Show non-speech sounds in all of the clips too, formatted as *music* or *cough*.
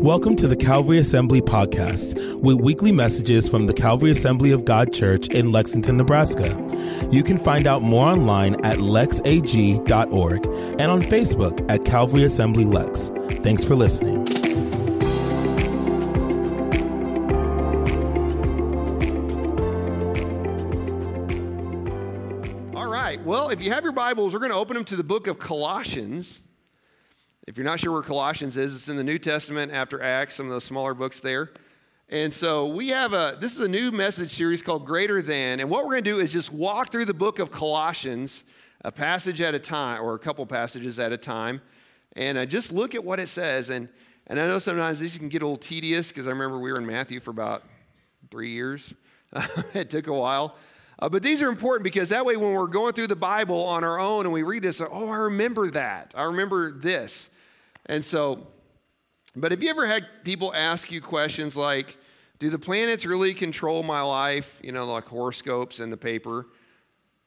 Welcome to the Calvary Assembly Podcast with weekly messages from the Calvary Assembly of God Church in Lexington, Nebraska. You can find out more online at lexag.org and on Facebook at Calvary Assembly Lex. Thanks for listening. All right. Well, if you have your Bibles, we're going to open them to the book of Colossians. If you're not sure where Colossians is, it's in the New Testament after Acts, some of those smaller books there. And so we have a, this is a new message series called Greater Than. And what we're going to do is just walk through the book of Colossians, a passage at a time, or a couple passages at a time, and uh, just look at what it says. And, and I know sometimes these can get a little tedious because I remember we were in Matthew for about three years. *laughs* it took a while. Uh, but these are important because that way, when we're going through the Bible on our own and we read this, oh, I remember that. I remember this. And so, but have you ever had people ask you questions like, do the planets really control my life? You know, like horoscopes in the paper.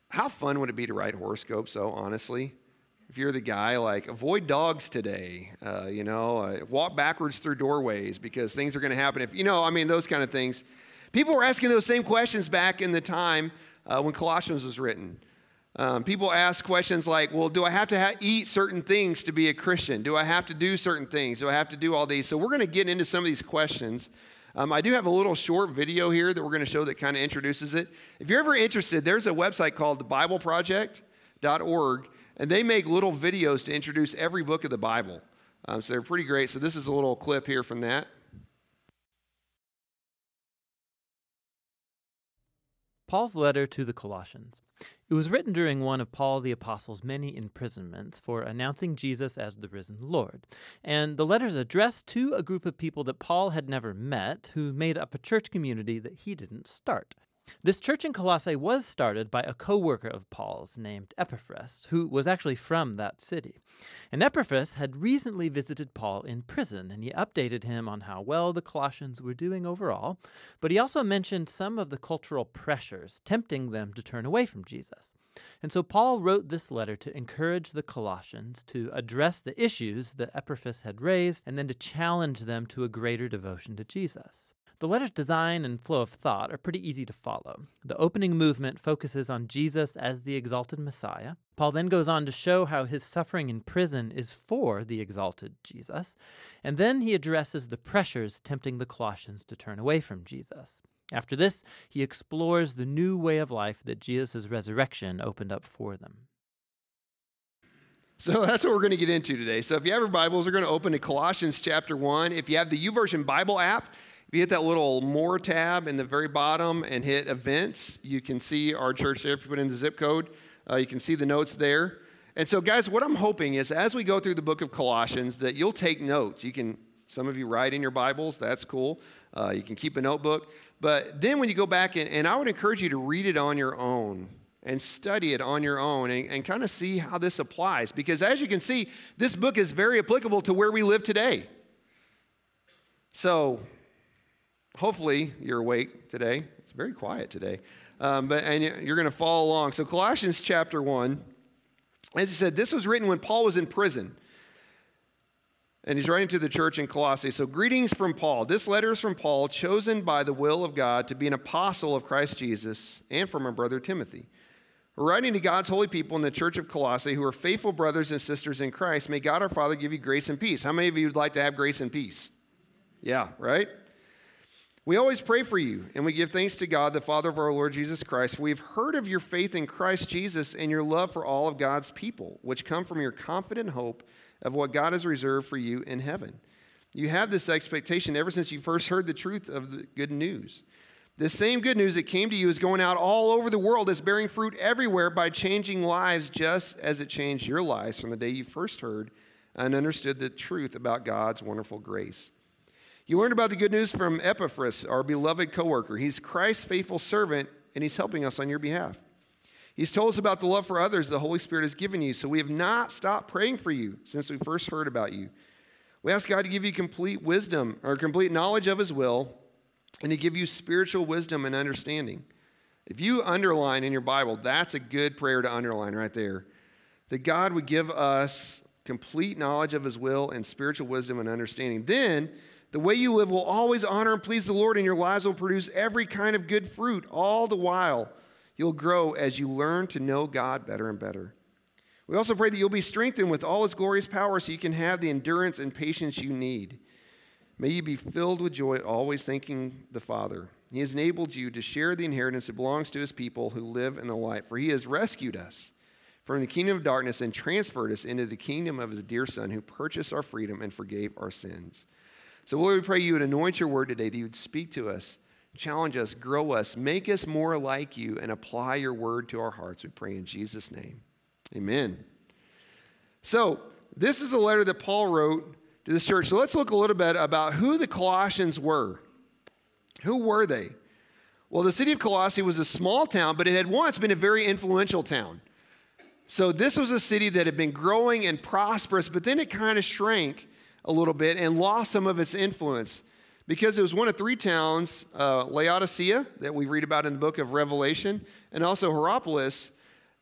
How fun would it be to write horoscopes, though, honestly? If you're the guy, like, avoid dogs today, uh, you know, uh, walk backwards through doorways because things are going to happen. If, you know, I mean, those kind of things. People were asking those same questions back in the time uh, when Colossians was written. Um, people ask questions like, well, do I have to ha- eat certain things to be a Christian? Do I have to do certain things? Do I have to do all these? So we're going to get into some of these questions. Um, I do have a little short video here that we're going to show that kind of introduces it. If you're ever interested, there's a website called thebibleproject.org, and they make little videos to introduce every book of the Bible. Um, so they're pretty great. So this is a little clip here from that. Paul's letter to the Colossians. It was written during one of Paul the Apostle's many imprisonments for announcing Jesus as the risen Lord. And the letter is addressed to a group of people that Paul had never met who made up a church community that he didn't start. This church in Colossae was started by a co worker of Paul's named Epaphras, who was actually from that city. And Epaphras had recently visited Paul in prison, and he updated him on how well the Colossians were doing overall, but he also mentioned some of the cultural pressures tempting them to turn away from Jesus. And so Paul wrote this letter to encourage the Colossians to address the issues that Epaphras had raised and then to challenge them to a greater devotion to Jesus. The letter's design and flow of thought are pretty easy to follow. The opening movement focuses on Jesus as the exalted Messiah. Paul then goes on to show how his suffering in prison is for the exalted Jesus, and then he addresses the pressures tempting the Colossians to turn away from Jesus. After this, he explores the new way of life that Jesus' resurrection opened up for them. So *laughs* that's what we're going to get into today. So if you have your Bibles, we're going to open to Colossians chapter 1. If you have the YouVersion Bible app, if you hit that little More tab in the very bottom and hit Events, you can see our church there. If you put in the zip code, uh, you can see the notes there. And so, guys, what I'm hoping is as we go through the book of Colossians, that you'll take notes. You can, some of you write in your Bibles, that's cool. Uh, you can keep a notebook. But then when you go back, and, and I would encourage you to read it on your own and study it on your own and, and kind of see how this applies. Because as you can see, this book is very applicable to where we live today. So, hopefully you're awake today. It's very quiet today. Um, but and you're going to follow along. So Colossians chapter 1, as he said, this was written when Paul was in prison. And he's writing to the church in Colossae. So, greetings from Paul. This letter is from Paul, chosen by the will of God to be an apostle of Christ Jesus, and from our brother Timothy. We're writing to God's holy people in the church of Colossae who are faithful brothers and sisters in Christ. May God our Father give you grace and peace. How many of you would like to have grace and peace? Yeah, right? We always pray for you, and we give thanks to God, the Father of our Lord Jesus Christ. We've heard of your faith in Christ Jesus and your love for all of God's people, which come from your confident hope of what God has reserved for you in heaven. You have this expectation ever since you first heard the truth of the good news. The same good news that came to you is going out all over the world, is bearing fruit everywhere by changing lives just as it changed your lives from the day you first heard and understood the truth about God's wonderful grace. You learned about the good news from Epaphras, our beloved coworker. He's Christ's faithful servant, and he's helping us on your behalf. He's told us about the love for others the Holy Spirit has given you, so we have not stopped praying for you since we first heard about you. We ask God to give you complete wisdom or complete knowledge of his will and to give you spiritual wisdom and understanding. If you underline in your Bible, that's a good prayer to underline right there. That God would give us complete knowledge of his will and spiritual wisdom and understanding. Then The way you live will always honor and please the Lord, and your lives will produce every kind of good fruit. All the while, you'll grow as you learn to know God better and better. We also pray that you'll be strengthened with all his glorious power so you can have the endurance and patience you need. May you be filled with joy, always thanking the Father. He has enabled you to share the inheritance that belongs to his people who live in the light, for he has rescued us from the kingdom of darkness and transferred us into the kingdom of his dear Son, who purchased our freedom and forgave our sins. So, Lord, we pray you would anoint your word today, that you would speak to us, challenge us, grow us, make us more like you, and apply your word to our hearts. We pray in Jesus' name. Amen. So, this is a letter that Paul wrote to this church. So, let's look a little bit about who the Colossians were. Who were they? Well, the city of Colossae was a small town, but it had once been a very influential town. So, this was a city that had been growing and prosperous, but then it kind of shrank a little bit and lost some of its influence because it was one of three towns uh, Laodicea, that we read about in the book of Revelation, and also Hierapolis,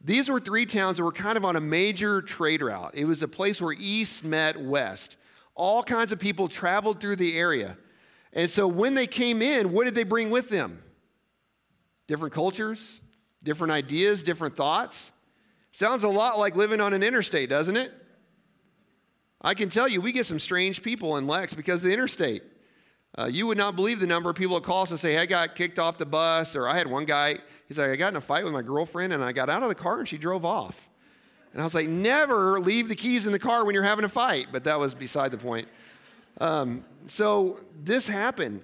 these were three towns that were kind of on a major trade route. It was a place where east met west. All kinds of people traveled through the area. And so when they came in, what did they bring with them? Different cultures, different ideas, different thoughts. Sounds a lot like living on an interstate, doesn't it? I can tell you, we get some strange people in Lex because of the interstate. Uh, you would not believe the number of people that call us and say, hey, I got kicked off the bus, or I had one guy, he's like, I got in a fight with my girlfriend and I got out of the car and she drove off. And I was like, never leave the keys in the car when you're having a fight, but that was beside the point. Um, so this happened.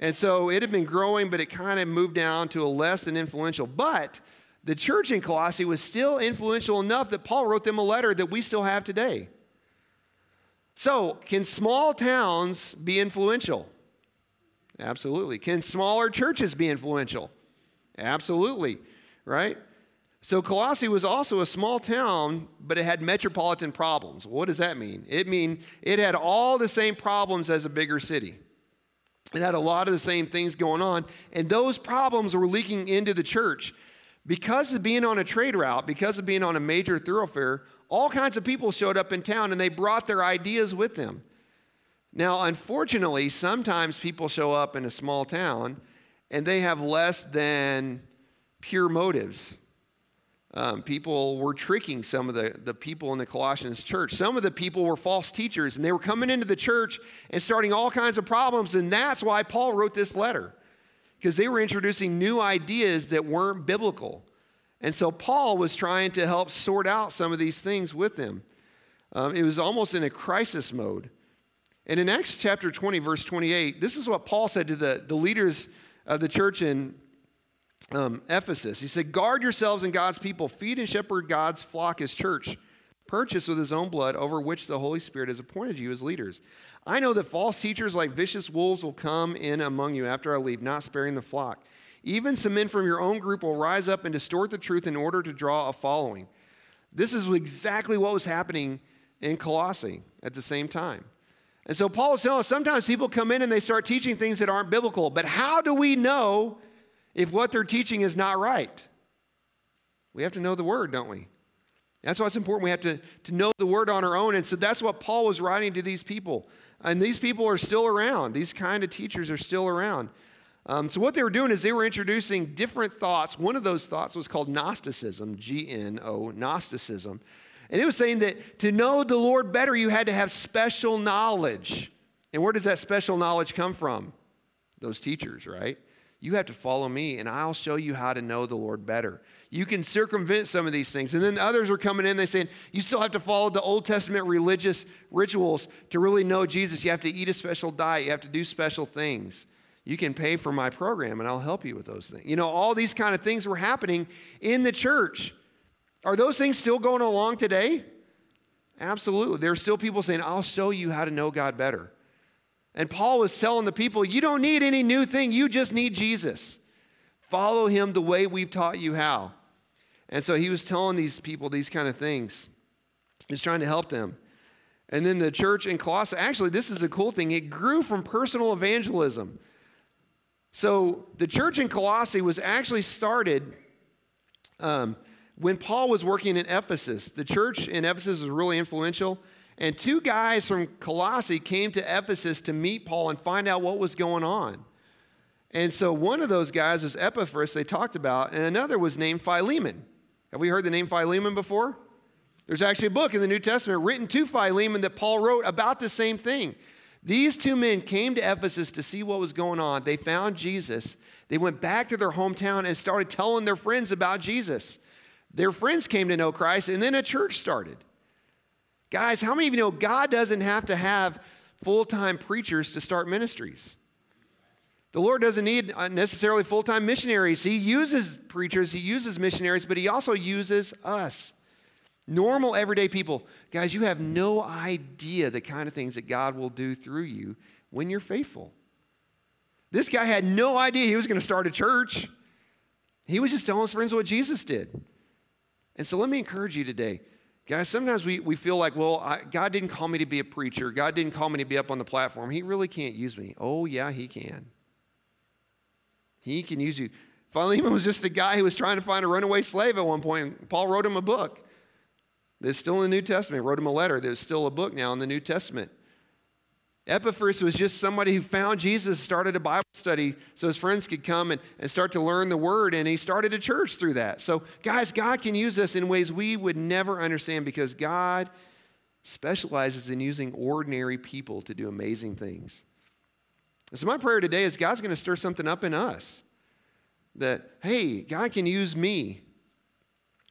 And so it had been growing, but it kind of moved down to a less than influential. But the church in Colossae was still influential enough that Paul wrote them a letter that we still have today. So, can small towns be influential? Absolutely. Can smaller churches be influential? Absolutely, right? So Colossae was also a small town, but it had metropolitan problems. What does that mean? It mean it had all the same problems as a bigger city. It had a lot of the same things going on, and those problems were leaking into the church. Because of being on a trade route, because of being on a major thoroughfare, all kinds of people showed up in town and they brought their ideas with them. Now, unfortunately, sometimes people show up in a small town and they have less than pure motives. Um, people were tricking some of the, the people in the Colossians church. Some of the people were false teachers, and they were coming into the church and starting all kinds of problems. And that's why Paul wrote this letter, because they were introducing new ideas that weren't biblical. And so Paul was trying to help sort out some of these things with them. Um, it was almost in a crisis mode. And in Acts chapter 20, verse 28, this is what Paul said to the, the leaders of the church in um, Ephesus. He said, Guard yourselves and God's people, feed and shepherd God's flock, his church, purchased with his own blood, over which the Holy Spirit has appointed you as leaders. I know that false teachers like vicious wolves will come in among you after I leave, not sparing the flock. Even some men from your own group will rise up and distort the truth in order to draw a following. This is exactly what was happening in Colossae at the same time. And so Paul is telling us sometimes people come in and they start teaching things that aren't biblical. But how do we know if what they're teaching is not right? We have to know the word, don't we? That's why it's important. We have to, to know the word on our own. And so that's what Paul was writing to these people. And these people are still around. These kind of teachers are still around. Um, so what they were doing is they were introducing different thoughts. One of those thoughts was called Gnosticism, G N O, Gnosticism. And it was saying that to know the Lord better, you had to have special knowledge. And where does that special knowledge come from? Those teachers, right? You have to follow me, and I'll show you how to know the Lord better. You can circumvent some of these things. And then others were coming in, they saying, you still have to follow the Old Testament religious rituals to really know Jesus. You have to eat a special diet, you have to do special things. You can pay for my program, and I'll help you with those things. You know, all these kind of things were happening in the church. Are those things still going along today? Absolutely. There are still people saying, I'll show you how to know God better. And Paul was telling the people, you don't need any new thing, you just need Jesus. Follow him the way we've taught you how. And so he was telling these people these kind of things. He's trying to help them. And then the church in Colossae, actually, this is a cool thing. It grew from personal evangelism. So the church in Colossae was actually started um, when Paul was working in Ephesus, the church in Ephesus was really influential, And two guys from Colossae came to Ephesus to meet Paul and find out what was going on. And so one of those guys was Epaphras, they talked about, and another was named Philemon. Have we heard the name Philemon before? There's actually a book in the New Testament written to Philemon that Paul wrote about the same thing. These two men came to Ephesus to see what was going on. They found Jesus. They went back to their hometown and started telling their friends about Jesus. Their friends came to know Christ, and then a church started. Guys, how many of you know God doesn't have to have full time preachers to start ministries? The Lord doesn't need uh, necessarily full time missionaries. He uses preachers, He uses missionaries, but He also uses us. Normal, everyday people. Guys, you have no idea the kind of things that God will do through you when you're faithful. This guy had no idea he was going to start a church. He was just telling his friends what Jesus did. And so let me encourage you today. Guys, sometimes we, we feel like, well, I, God didn't call me to be a preacher. God didn't call me to be up on the platform. He really can't use me. Oh, yeah, He can. He can use you. Philemon was just a guy who was trying to find a runaway slave at one point. Paul wrote him a book. That's still in the New Testament. Wrote him a letter. There's still a book now in the New Testament. Epaphras was just somebody who found Jesus, started a Bible study so his friends could come and, and start to learn the word, and he started a church through that. So, guys, God can use us in ways we would never understand because God specializes in using ordinary people to do amazing things. And so, my prayer today is God's going to stir something up in us that, hey, God can use me.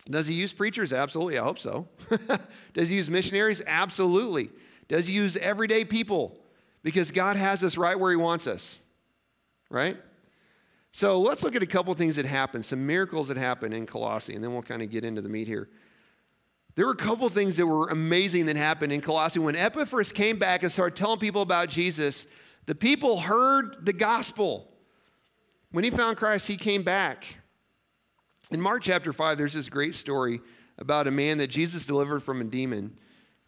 Does he use preachers? Absolutely. I hope so. *laughs* Does he use missionaries? Absolutely. Does he use everyday people? because God has us right where He wants us, right? So let's look at a couple things that happened, some miracles that happened in Colossae, and then we'll kind of get into the meat here. There were a couple things that were amazing that happened in Colossae. When Epaphras came back and started telling people about Jesus, the people heard the gospel. When he found Christ, he came back. In Mark chapter 5, there's this great story about a man that Jesus delivered from a demon,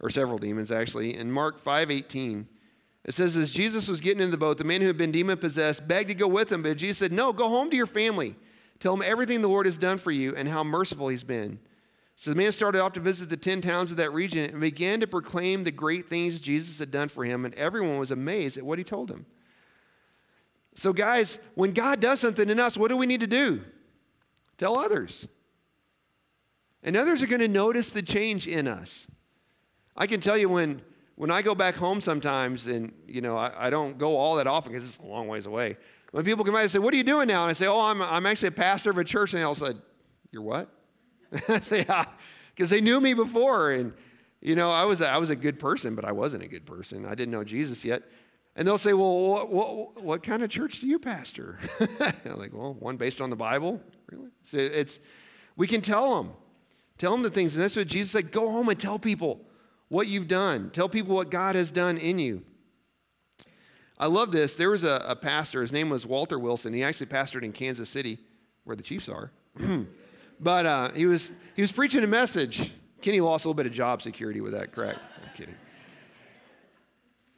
or several demons actually. In Mark 5 18, it says, as Jesus was getting in the boat, the man who had been demon possessed begged to go with him, but Jesus said, No, go home to your family. Tell them everything the Lord has done for you and how merciful he's been. So the man started off to visit the 10 towns of that region and began to proclaim the great things Jesus had done for him, and everyone was amazed at what he told them. So, guys, when God does something in us, what do we need to do? Tell others. And others are going to notice the change in us. I can tell you when when I go back home sometimes, and you know, I, I don't go all that often because it's a long ways away. When people come by and say, "What are you doing now?" and I say, "Oh, I'm, I'm actually a pastor of a church," and they all said, "You're what?" *laughs* I say, "Yeah," because they knew me before, and you know, I was a, I was a good person, but I wasn't a good person. I didn't know Jesus yet. And they'll say, "Well, what, what, what kind of church do you pastor?" *laughs* I'm like, "Well, one based on the Bible." Really? So it's we can tell them, tell them the things, and that's what Jesus said. Go home and tell people what you've done. Tell people what God has done in you. I love this. There was a, a pastor, his name was Walter Wilson. He actually pastored in Kansas City, where the Chiefs are. *clears throat* but uh, he, was, he was preaching a message. Kenny lost a little bit of job security with that, correct? I'm kidding.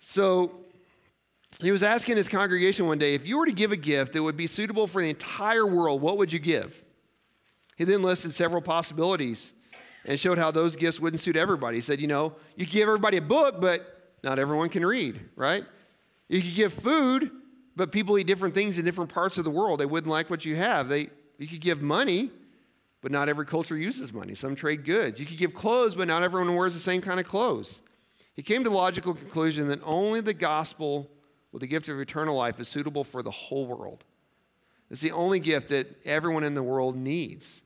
So he was asking his congregation one day if you were to give a gift that would be suitable for the entire world, what would you give? He then listed several possibilities and showed how those gifts wouldn't suit everybody. He said, you know, you give everybody a book, but not everyone can read, right? You could give food, but people eat different things in different parts of the world. They wouldn't like what you have. They, you could give money, but not every culture uses money. Some trade goods. You could give clothes, but not everyone wears the same kind of clothes. He came to the logical conclusion that only the gospel with the gift of eternal life is suitable for the whole world. It's the only gift that everyone in the world needs.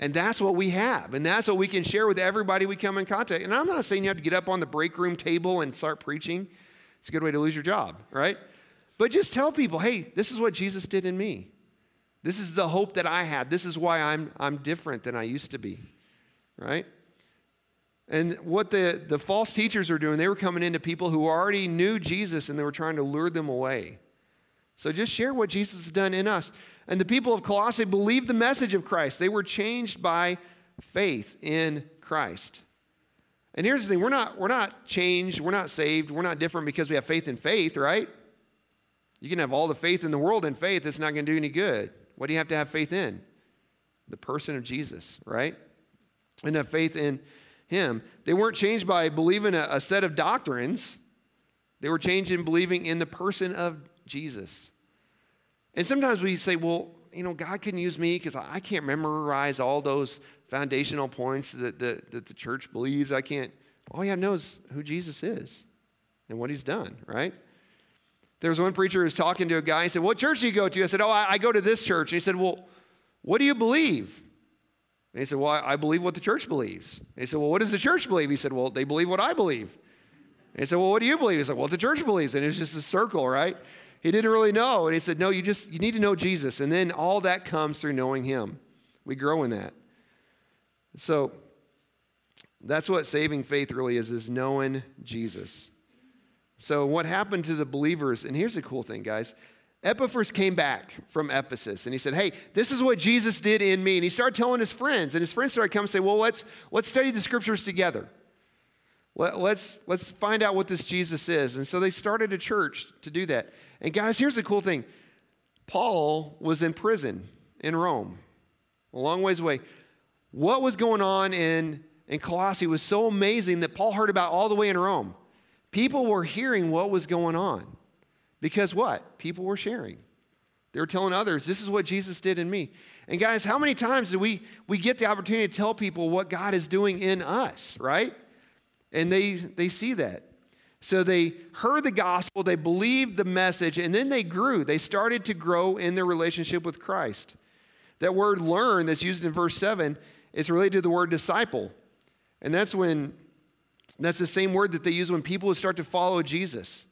And that's what we have. And that's what we can share with everybody we come in contact. And I'm not saying you have to get up on the break room table and start preaching. It's a good way to lose your job, right? But just tell people, hey, this is what Jesus did in me. This is the hope that I had. This is why I'm, I'm different than I used to be, right? And what the, the false teachers are doing, they were coming into people who already knew Jesus and they were trying to lure them away. So just share what Jesus has done in us. And the people of Colossae believed the message of Christ. They were changed by faith in Christ. And here's the thing we're not, we're not changed, we're not saved, we're not different because we have faith in faith, right? You can have all the faith in the world in faith, it's not going to do any good. What do you have to have faith in? The person of Jesus, right? And have faith in him. They weren't changed by believing a, a set of doctrines, they were changed in believing in the person of Jesus. And sometimes we say, well, you know, God can use me because I can't memorize all those foundational points that the, that the church believes. I can't. All you have to know is who Jesus is and what he's done, right? There was one preacher who was talking to a guy. He said, What church do you go to? I said, Oh, I, I go to this church. And he said, Well, what do you believe? And he said, Well, I, believe what the church believes. And he said, Well, what does the church believe? He said, Well, they believe what I believe. And he said, Well, what do you believe? He said, Well, the church believes. And it was just a circle, right? He didn't really know. And he said, No, you just you need to know Jesus. And then all that comes through knowing him. We grow in that. So that's what saving faith really is, is knowing Jesus. So what happened to the believers, and here's the cool thing, guys. Epaphras came back from Ephesus and he said, Hey, this is what Jesus did in me. And he started telling his friends, and his friends started coming and say, Well, let's, let's study the scriptures together. Let, let's, let's find out what this Jesus is. And so they started a church to do that. And guys, here's the cool thing Paul was in prison in Rome, a long ways away. What was going on in, in Colossae was so amazing that Paul heard about all the way in Rome. People were hearing what was going on. Because what? People were sharing. They were telling others, this is what Jesus did in me. And guys, how many times do we, we get the opportunity to tell people what God is doing in us, right? And they, they see that. So they heard the gospel, they believed the message, and then they grew. They started to grow in their relationship with Christ. That word learn that's used in verse 7 is related to the word disciple. And that's when that's the same word that they use when people would start to follow Jesus.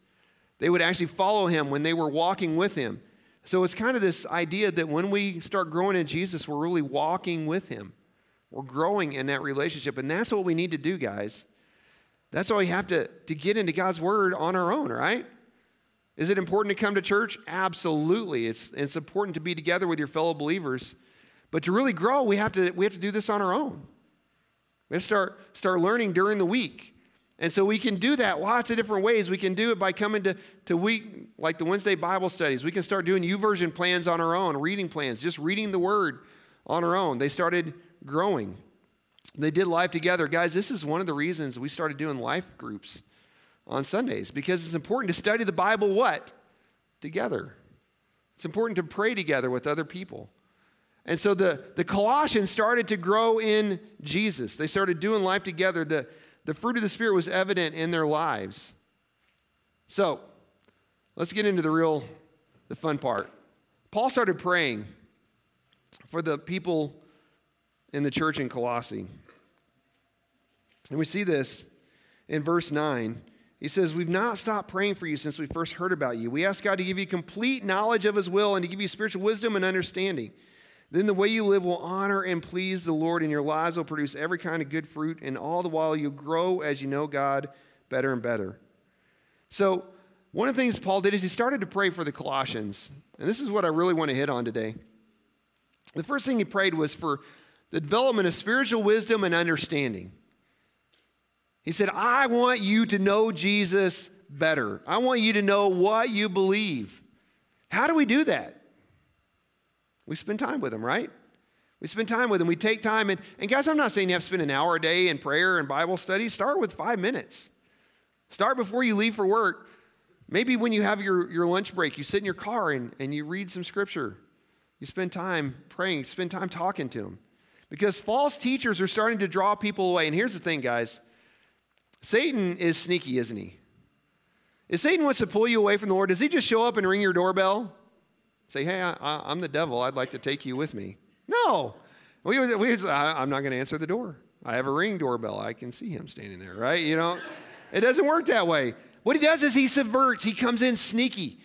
They would actually follow him when they were walking with him. So it's kind of this idea that when we start growing in Jesus, we're really walking with him. We're growing in that relationship. And that's what we need to do, guys. That's why we have to, to get into God's word on our own, right? Is it important to come to church? Absolutely. It's, it's important to be together with your fellow believers. But to really grow, we have to, we have to do this on our own. We have to start, start learning during the week. And so we can do that lots of different ways. We can do it by coming to, to week, like the Wednesday Bible studies. We can start doing YouVersion plans on our own, reading plans, just reading the Word on our own. They started growing. They did life together. Guys, this is one of the reasons we started doing life groups on Sundays because it's important to study the Bible what? Together. It's important to pray together with other people. And so the, the Colossians started to grow in Jesus. They started doing life together. The, the fruit of the Spirit was evident in their lives. So, let's get into the real, the fun part. Paul started praying for the people in the church in Colossae. And we see this in verse 9. He says, We've not stopped praying for you since we first heard about you. We ask God to give you complete knowledge of His will and to give you spiritual wisdom and understanding then the way you live will honor and please the Lord, and your lives will produce every kind of good fruit, and all the while you'll grow as you know God better and better. So, one of the things Paul did is he started to pray for the Colossians. And this is what I really want to hit on today. The first thing he prayed was for the development of spiritual wisdom and understanding. He said, I want you to know Jesus better. I want you to know what you believe. How do we do that? We spend time with them, right? We spend time with them. We take time. And, and guys, I'm not saying you have to spend an hour a day in prayer and Bible study. Start with five minutes. Start before you leave for work. Maybe when you have your, your lunch break, you sit in your car and, and you read some scripture. You spend time praying, spend time talking to them. Because false teachers are starting to draw people away. And here's the thing, guys Satan is sneaky, isn't he? If Satan wants to pull you away from the Lord, does he just show up and ring your doorbell? Say, hey, I, am the devil. I'd like to take you with me. No. We, we, I, I'm not going to answer the door. I have a ring doorbell. I can see him standing there, right? You know, it doesn't work that way. What he does is he subverts, he comes in sneaky.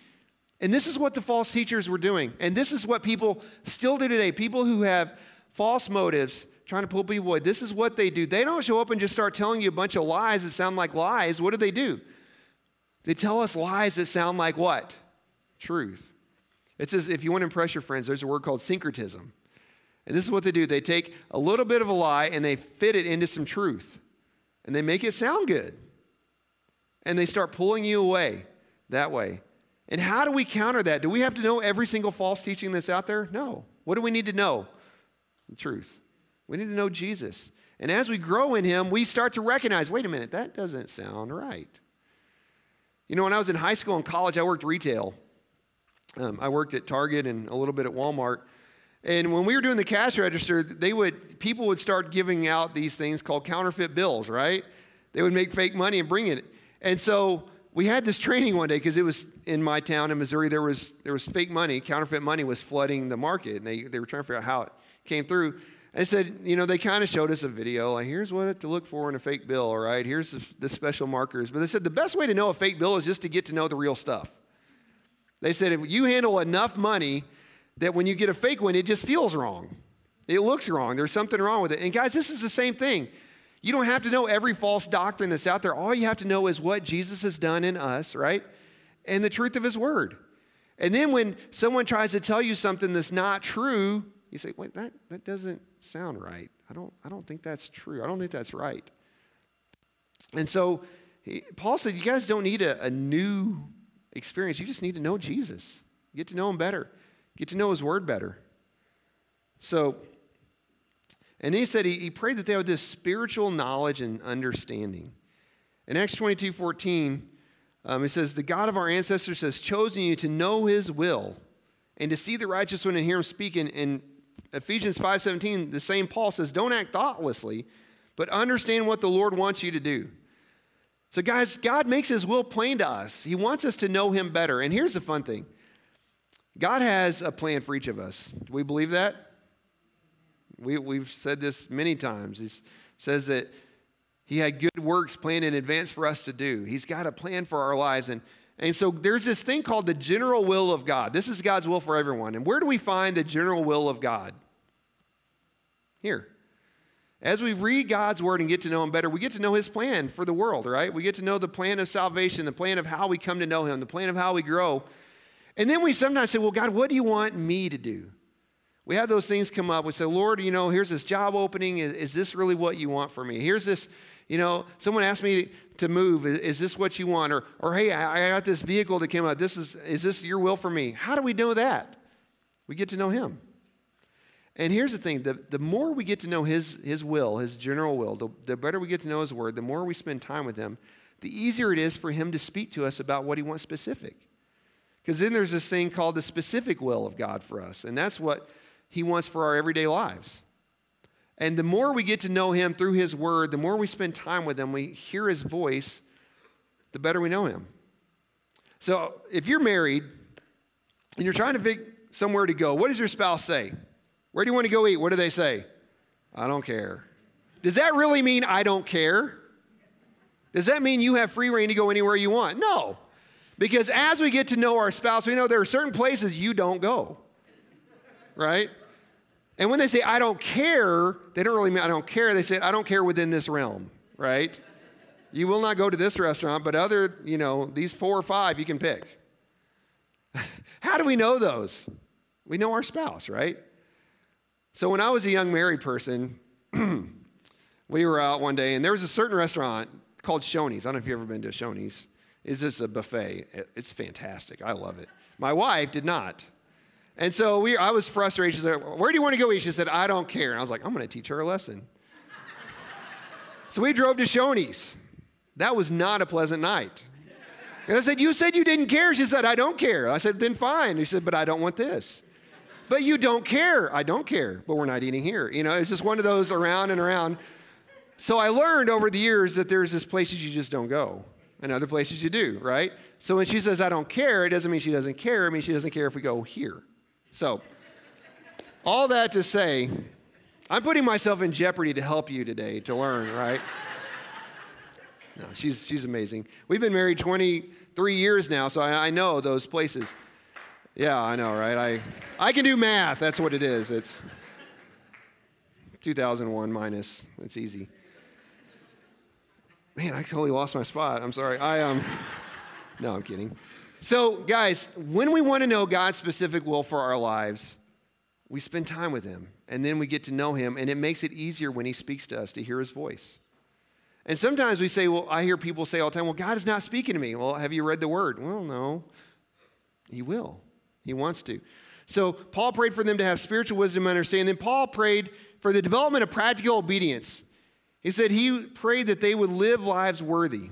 And this is what the false teachers were doing. And this is what people still do today. People who have false motives trying to pull people away. This is what they do. They don't show up and just start telling you a bunch of lies that sound like lies. What do they do? They tell us lies that sound like what? Truth. It says, if you want to impress your friends, there's a word called syncretism. And this is what they do they take a little bit of a lie and they fit it into some truth. And they make it sound good. And they start pulling you away that way. And how do we counter that? Do we have to know every single false teaching that's out there? No. What do we need to know? The truth. We need to know Jesus. And as we grow in Him, we start to recognize wait a minute, that doesn't sound right. You know, when I was in high school and college, I worked retail. Um, I worked at Target and a little bit at Walmart. And when we were doing the cash register, they would people would start giving out these things called counterfeit bills, right? They would make fake money and bring it. And so we had this *laughs* training one day because it was in my town in Missouri. There was there was fake money, counterfeit money was flooding the market, and they, they were trying to figure out how it came through. And said, you know, they kind of showed us a video, like here's what to look for in a fake bill, all right? Here's the, the special markers. But they said the best way to know a fake bill is just to get to know the real stuff. They said if you handle enough money that when you get a fake one, it just feels wrong. It looks wrong. There's something wrong with it. And guys, this is the same thing. You don't have to know every false doctrine that's out there. All you have to know is what Jesus has done in us, right? And the truth of his word. And then when someone tries to tell you something that's not true, you say, wait, that, that doesn't sound right. I don't, I don't think that's true. I don't think that's right. And so Paul said, you guys don't need a, a new experience. You just need to know Jesus. Get to know him better. Get to know his word better. So and he said he, he prayed that they have this spiritual knowledge and understanding. In Acts 22 14, um, it says, The God of our ancestors has chosen you to know his will and to see the righteous one and hear him speak. In, in Ephesians 5.17, the same Paul says, Don't act thoughtlessly, but understand what the Lord wants you to do. So, guys, God makes his will plain to us. He wants us to know him better. And here's the fun thing God has a plan for each of us. Do we believe that? We, we've said this many times. He says that he had good works planned in advance for us to do. He's got a plan for our lives. And, and so there's this thing called the general will of God. This is God's will for everyone. And where do we find the general will of God? Here. As we read God's word and get to know him better, we get to know his plan for the world, right? We get to know the plan of salvation, the plan of how we come to know him, the plan of how we grow. And then we sometimes say, well, God, what do you want me to do? We have those things come up. We say, Lord, you know, here's this job opening. Is, is this really what you want for me? Here's this, you know, someone asked me to move. Is, is this what you want? Or, or hey, I, I got this vehicle that came out. This is, is this your will for me? How do we know that? We get to know Him. And here's the thing the, the more we get to know his, his will, His general will, the, the better we get to know His word, the more we spend time with Him, the easier it is for Him to speak to us about what He wants specific. Because then there's this thing called the specific will of God for us. And that's what he wants for our everyday lives. And the more we get to know Him through His Word, the more we spend time with Him, we hear His voice, the better we know Him. So if you're married and you're trying to pick somewhere to go, what does your spouse say? Where do you want to go eat? What do they say? I don't care. Does that really mean I don't care? Does that mean you have free reign to go anywhere you want? No. Because as we get to know our spouse, we know there are certain places you don't go. Right? And when they say, I don't care, they don't really mean I don't care. They say, I don't care within this realm, right? You will not go to this restaurant, but other, you know, these four or five you can pick. *laughs* How do we know those? We know our spouse, right? So when I was a young married person, *clears throat* we were out one day and there was a certain restaurant called Shoney's. I don't know if you've ever been to Shoney's. Is this a buffet? It's fantastic. I love it. My wife did not. And so we, I was frustrated. She said, Where do you want to go eat? She said, I don't care. And I was like, I'm going to teach her a lesson. *laughs* so we drove to Shoney's. That was not a pleasant night. And I said, You said you didn't care. She said, I don't care. I said, Then fine. She said, But I don't want this. But you don't care. I don't care. But we're not eating here. You know, it's just one of those around and around. So I learned over the years that there's just places you just don't go and other places you do, right? So when she says, I don't care, it doesn't mean she doesn't care. It means she doesn't care if we go here. So, all that to say, I'm putting myself in jeopardy to help you today to learn, right? No, she's, she's amazing. We've been married 23 years now, so I, I know those places. Yeah, I know, right? I, I can do math. That's what it is. It's 2001 minus. It's easy. Man, I totally lost my spot. I'm sorry. I um, no, I'm kidding. So, guys, when we want to know God's specific will for our lives, we spend time with Him and then we get to know Him, and it makes it easier when He speaks to us to hear His voice. And sometimes we say, Well, I hear people say all the time, Well, God is not speaking to me. Well, have you read the Word? Well, no. He will, He wants to. So, Paul prayed for them to have spiritual wisdom and understanding. Then, Paul prayed for the development of practical obedience. He said he prayed that they would live lives worthy.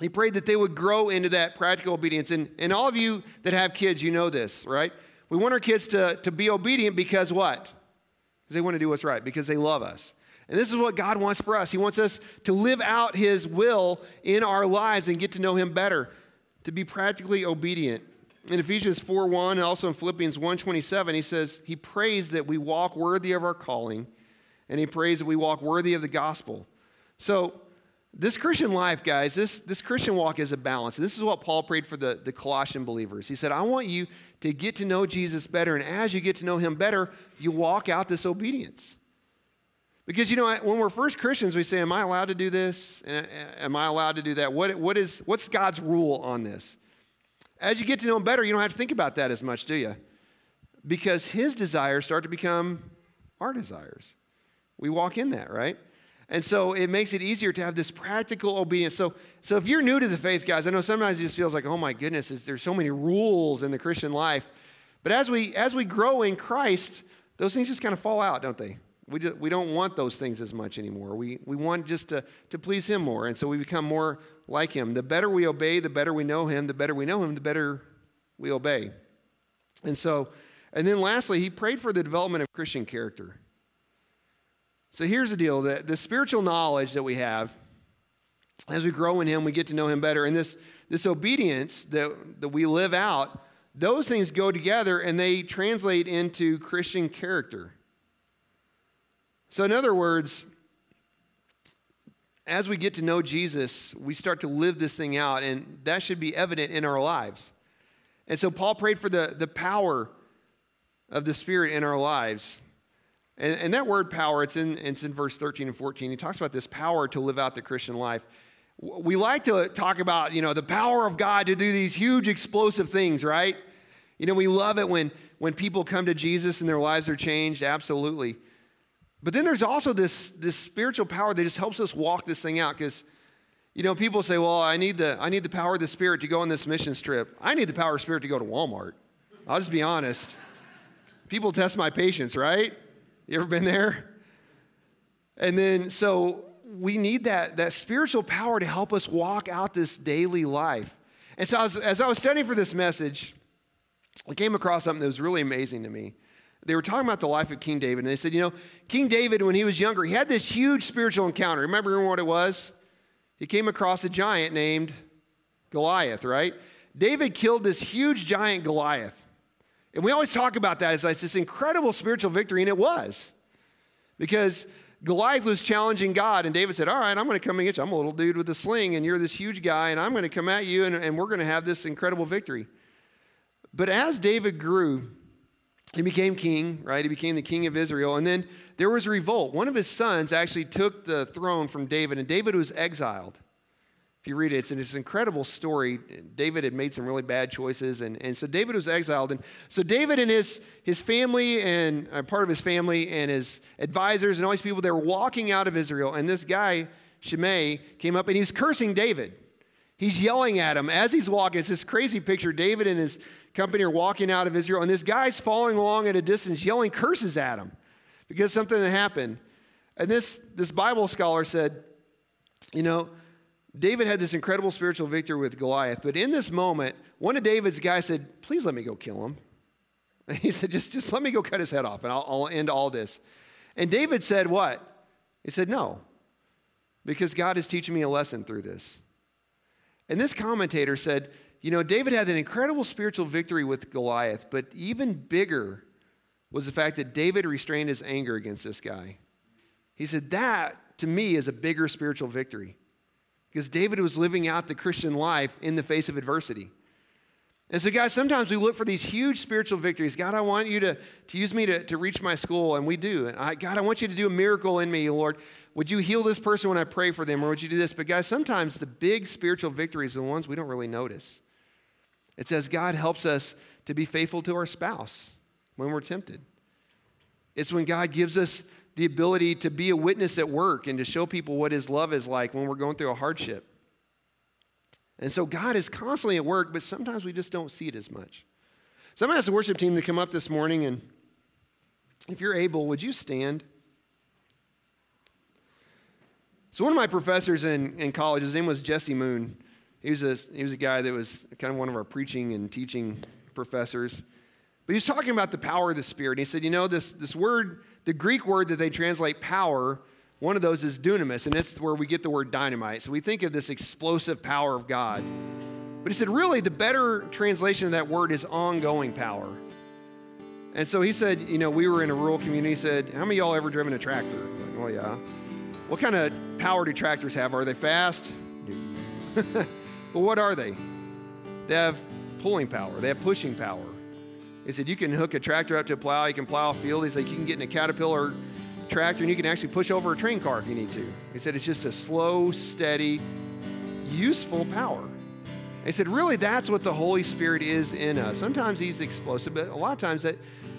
He prayed that they would grow into that practical obedience. And, and all of you that have kids, you know this, right? We want our kids to, to be obedient because what? Because they want to do what's right, because they love us. And this is what God wants for us. He wants us to live out His will in our lives and get to know Him better, to be practically obedient. In Ephesians 4 1 and also in Philippians 1 27, he says, He prays that we walk worthy of our calling, and He prays that we walk worthy of the gospel. So, this Christian life, guys, this, this Christian walk is a balance. And this is what Paul prayed for the, the Colossian believers. He said, I want you to get to know Jesus better. And as you get to know him better, you walk out this obedience. Because, you know, when we're first Christians, we say, Am I allowed to do this? Am I allowed to do that? What, what is, what's God's rule on this? As you get to know Him better, you don't have to think about that as much, do you? Because His desires start to become our desires. We walk in that, right? And so it makes it easier to have this practical obedience. So, so if you're new to the faith, guys, I know sometimes it just feels like, oh my goodness, there's so many rules in the Christian life. But as we as we grow in Christ, those things just kind of fall out, don't they? We, just, we don't want those things as much anymore. We, we want just to, to please Him more. And so we become more like Him. The better we obey, the better we know Him. The better we know Him, the better we obey. And so, and then lastly, he prayed for the development of Christian character. So here's the deal the, the spiritual knowledge that we have, as we grow in Him, we get to know Him better. And this, this obedience that, that we live out, those things go together and they translate into Christian character. So, in other words, as we get to know Jesus, we start to live this thing out, and that should be evident in our lives. And so, Paul prayed for the, the power of the Spirit in our lives. And, and that word power, it's in, it's in verse 13 and 14. He talks about this power to live out the Christian life. We like to talk about, you know, the power of God to do these huge explosive things, right? You know, we love it when, when people come to Jesus and their lives are changed, absolutely. But then there's also this, this spiritual power that just helps us walk this thing out because, you know, people say, well, I need, the, I need the power of the Spirit to go on this mission trip. I need the power of Spirit to go to Walmart. I'll just be honest. People test my patience, right? You ever been there? And then, so we need that, that spiritual power to help us walk out this daily life. And so, I was, as I was studying for this message, I came across something that was really amazing to me they were talking about the life of King David, and they said, you know, King David, when he was younger, he had this huge spiritual encounter. Remember what it was? He came across a giant named Goliath, right? David killed this huge giant Goliath. And we always talk about that as like this incredible spiritual victory, and it was. Because Goliath was challenging God, and David said, All right, I'm going to come against you. I'm a little dude with a sling, and you're this huge guy, and I'm going to come at you, and, and we're going to have this incredible victory. But as David grew, he became king, right? He became the king of Israel. And then there was a revolt. One of his sons actually took the throne from David, and David was exiled. If you read it, it's an, it's an incredible story. David had made some really bad choices, and, and so David was exiled. And so David and his, his family, and uh, part of his family, and his advisors, and all these people, they were walking out of Israel. And this guy, Shimei, came up and he was cursing David. He's yelling at him as he's walking. It's this crazy picture. David and his company are walking out of Israel, and this guy's following along at a distance, yelling curses at him because something had happened. And this, this Bible scholar said, you know, David had this incredible spiritual victory with Goliath, but in this moment, one of David's guys said, Please let me go kill him. *laughs* And he said, Just, just let me go cut his head off, and I'll, I'll end all this. And David said, What? He said, No, because God is teaching me a lesson through this. And this commentator said, you know, David had an incredible spiritual victory with Goliath, but even bigger was the fact that David restrained his anger against this guy. He said, That to me is a bigger spiritual victory because David was living out the Christian life in the face of adversity. And so, guys, sometimes we look for these huge spiritual victories. God, I want you to, to use me to, to reach my school, and we do. I, God, I want you to do a miracle in me, Lord. Would you heal this person when I pray for them, or would you do this? But, guys, sometimes the big spiritual victories are the ones we don't really notice. It says God helps us to be faithful to our spouse when we're tempted. It's when God gives us the ability to be a witness at work and to show people what His love is like when we're going through a hardship. And so God is constantly at work, but sometimes we just don't see it as much. So I'm going to ask the worship team to come up this morning, and if you're able, would you stand? So one of my professors in, in college, his name was Jesse Moon. He was, a, he was a guy that was kind of one of our preaching and teaching professors. But he was talking about the power of the Spirit. And He said, you know, this, this word, the Greek word that they translate power, one of those is dunamis, and it's where we get the word dynamite. So we think of this explosive power of God. But he said, really, the better translation of that word is ongoing power. And so he said, you know, we were in a rural community. He said, how many y'all ever driven a tractor? Like, well, yeah. What kind of power do tractors have? Are they fast? *laughs* but what are they? They have pulling power. They have pushing power. He said, you can hook a tractor up to a plow. You can plow a field. He said, you can get in a Caterpillar tractor and you can actually push over a train car if you need to. He said, it's just a slow, steady, useful power. He said, really, that's what the Holy Spirit is in us. Sometimes he's explosive, but a lot of times that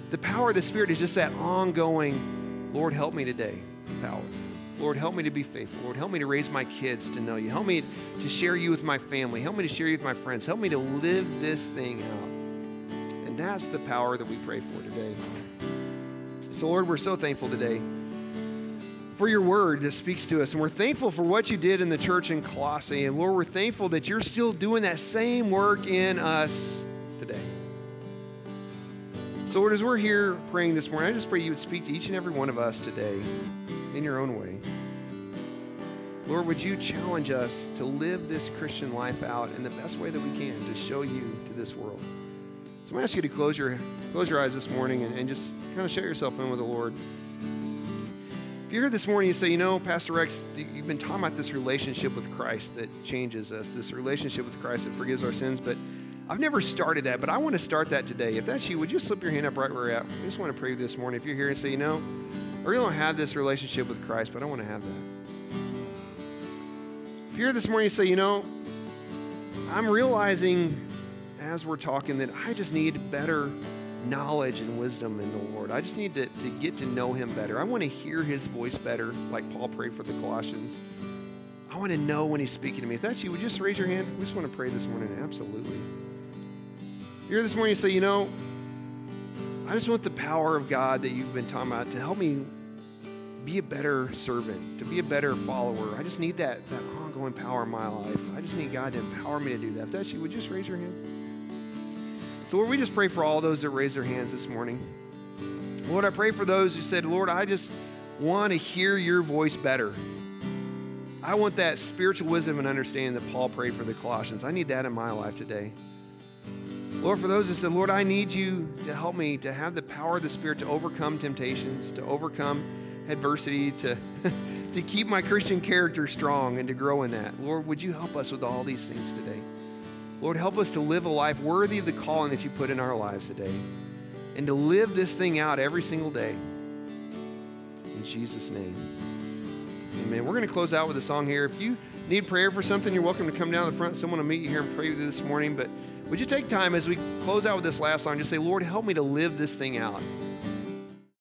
the power of the Spirit is just that ongoing, Lord, help me today power. Lord, help me to be faithful. Lord, help me to raise my kids to know you. Help me to share you with my family. Help me to share you with my friends. Help me to live this thing out. And that's the power that we pray for today. So, Lord, we're so thankful today for your word that speaks to us. And we're thankful for what you did in the church in Colossae. And Lord, we're thankful that you're still doing that same work in us today. So, Lord, as we're here praying this morning, I just pray you would speak to each and every one of us today in your own way. Lord, would you challenge us to live this Christian life out in the best way that we can to show you to this world? So I'm going to ask you to close your, close your eyes this morning and, and just kind of shut yourself in with the Lord. If you're here this morning, you say, you know, Pastor Rex, you've been talking about this relationship with Christ that changes us, this relationship with Christ that forgives our sins, but I've never started that, but I want to start that today. If that's you, would you slip your hand up right where you're at? I just want to pray this morning. If you're here and say, you know, I really don't have this relationship with Christ, but I want to have that. If you're here this morning and say, you know, I'm realizing as we're talking that I just need better knowledge and wisdom in the Lord. I just need to, to get to know Him better. I want to hear His voice better, like Paul prayed for the Colossians. I want to know when He's speaking to me. If that's you, would you just raise your hand? We just want to pray this morning. Absolutely. You're here this morning, you say, you know, I just want the power of God that you've been talking about to help me be a better servant, to be a better follower. I just need that, that ongoing power in my life. I just need God to empower me to do that. If that's you, would you just raise your hand? So, Lord, we just pray for all those that raise their hands this morning. Lord, I pray for those who said, Lord, I just want to hear your voice better. I want that spiritual wisdom and understanding that Paul prayed for the Colossians. I need that in my life today. Lord, for those that said, Lord, I need you to help me to have the power of the Spirit to overcome temptations, to overcome adversity, to, *laughs* to keep my Christian character strong and to grow in that. Lord, would you help us with all these things today? Lord, help us to live a life worthy of the calling that you put in our lives today and to live this thing out every single day. In Jesus' name. Amen. We're going to close out with a song here. If you need prayer for something, you're welcome to come down the front. Someone will meet you here and pray with you this morning. But would you take time as we close out with this last song, just say, Lord, help me to live this thing out.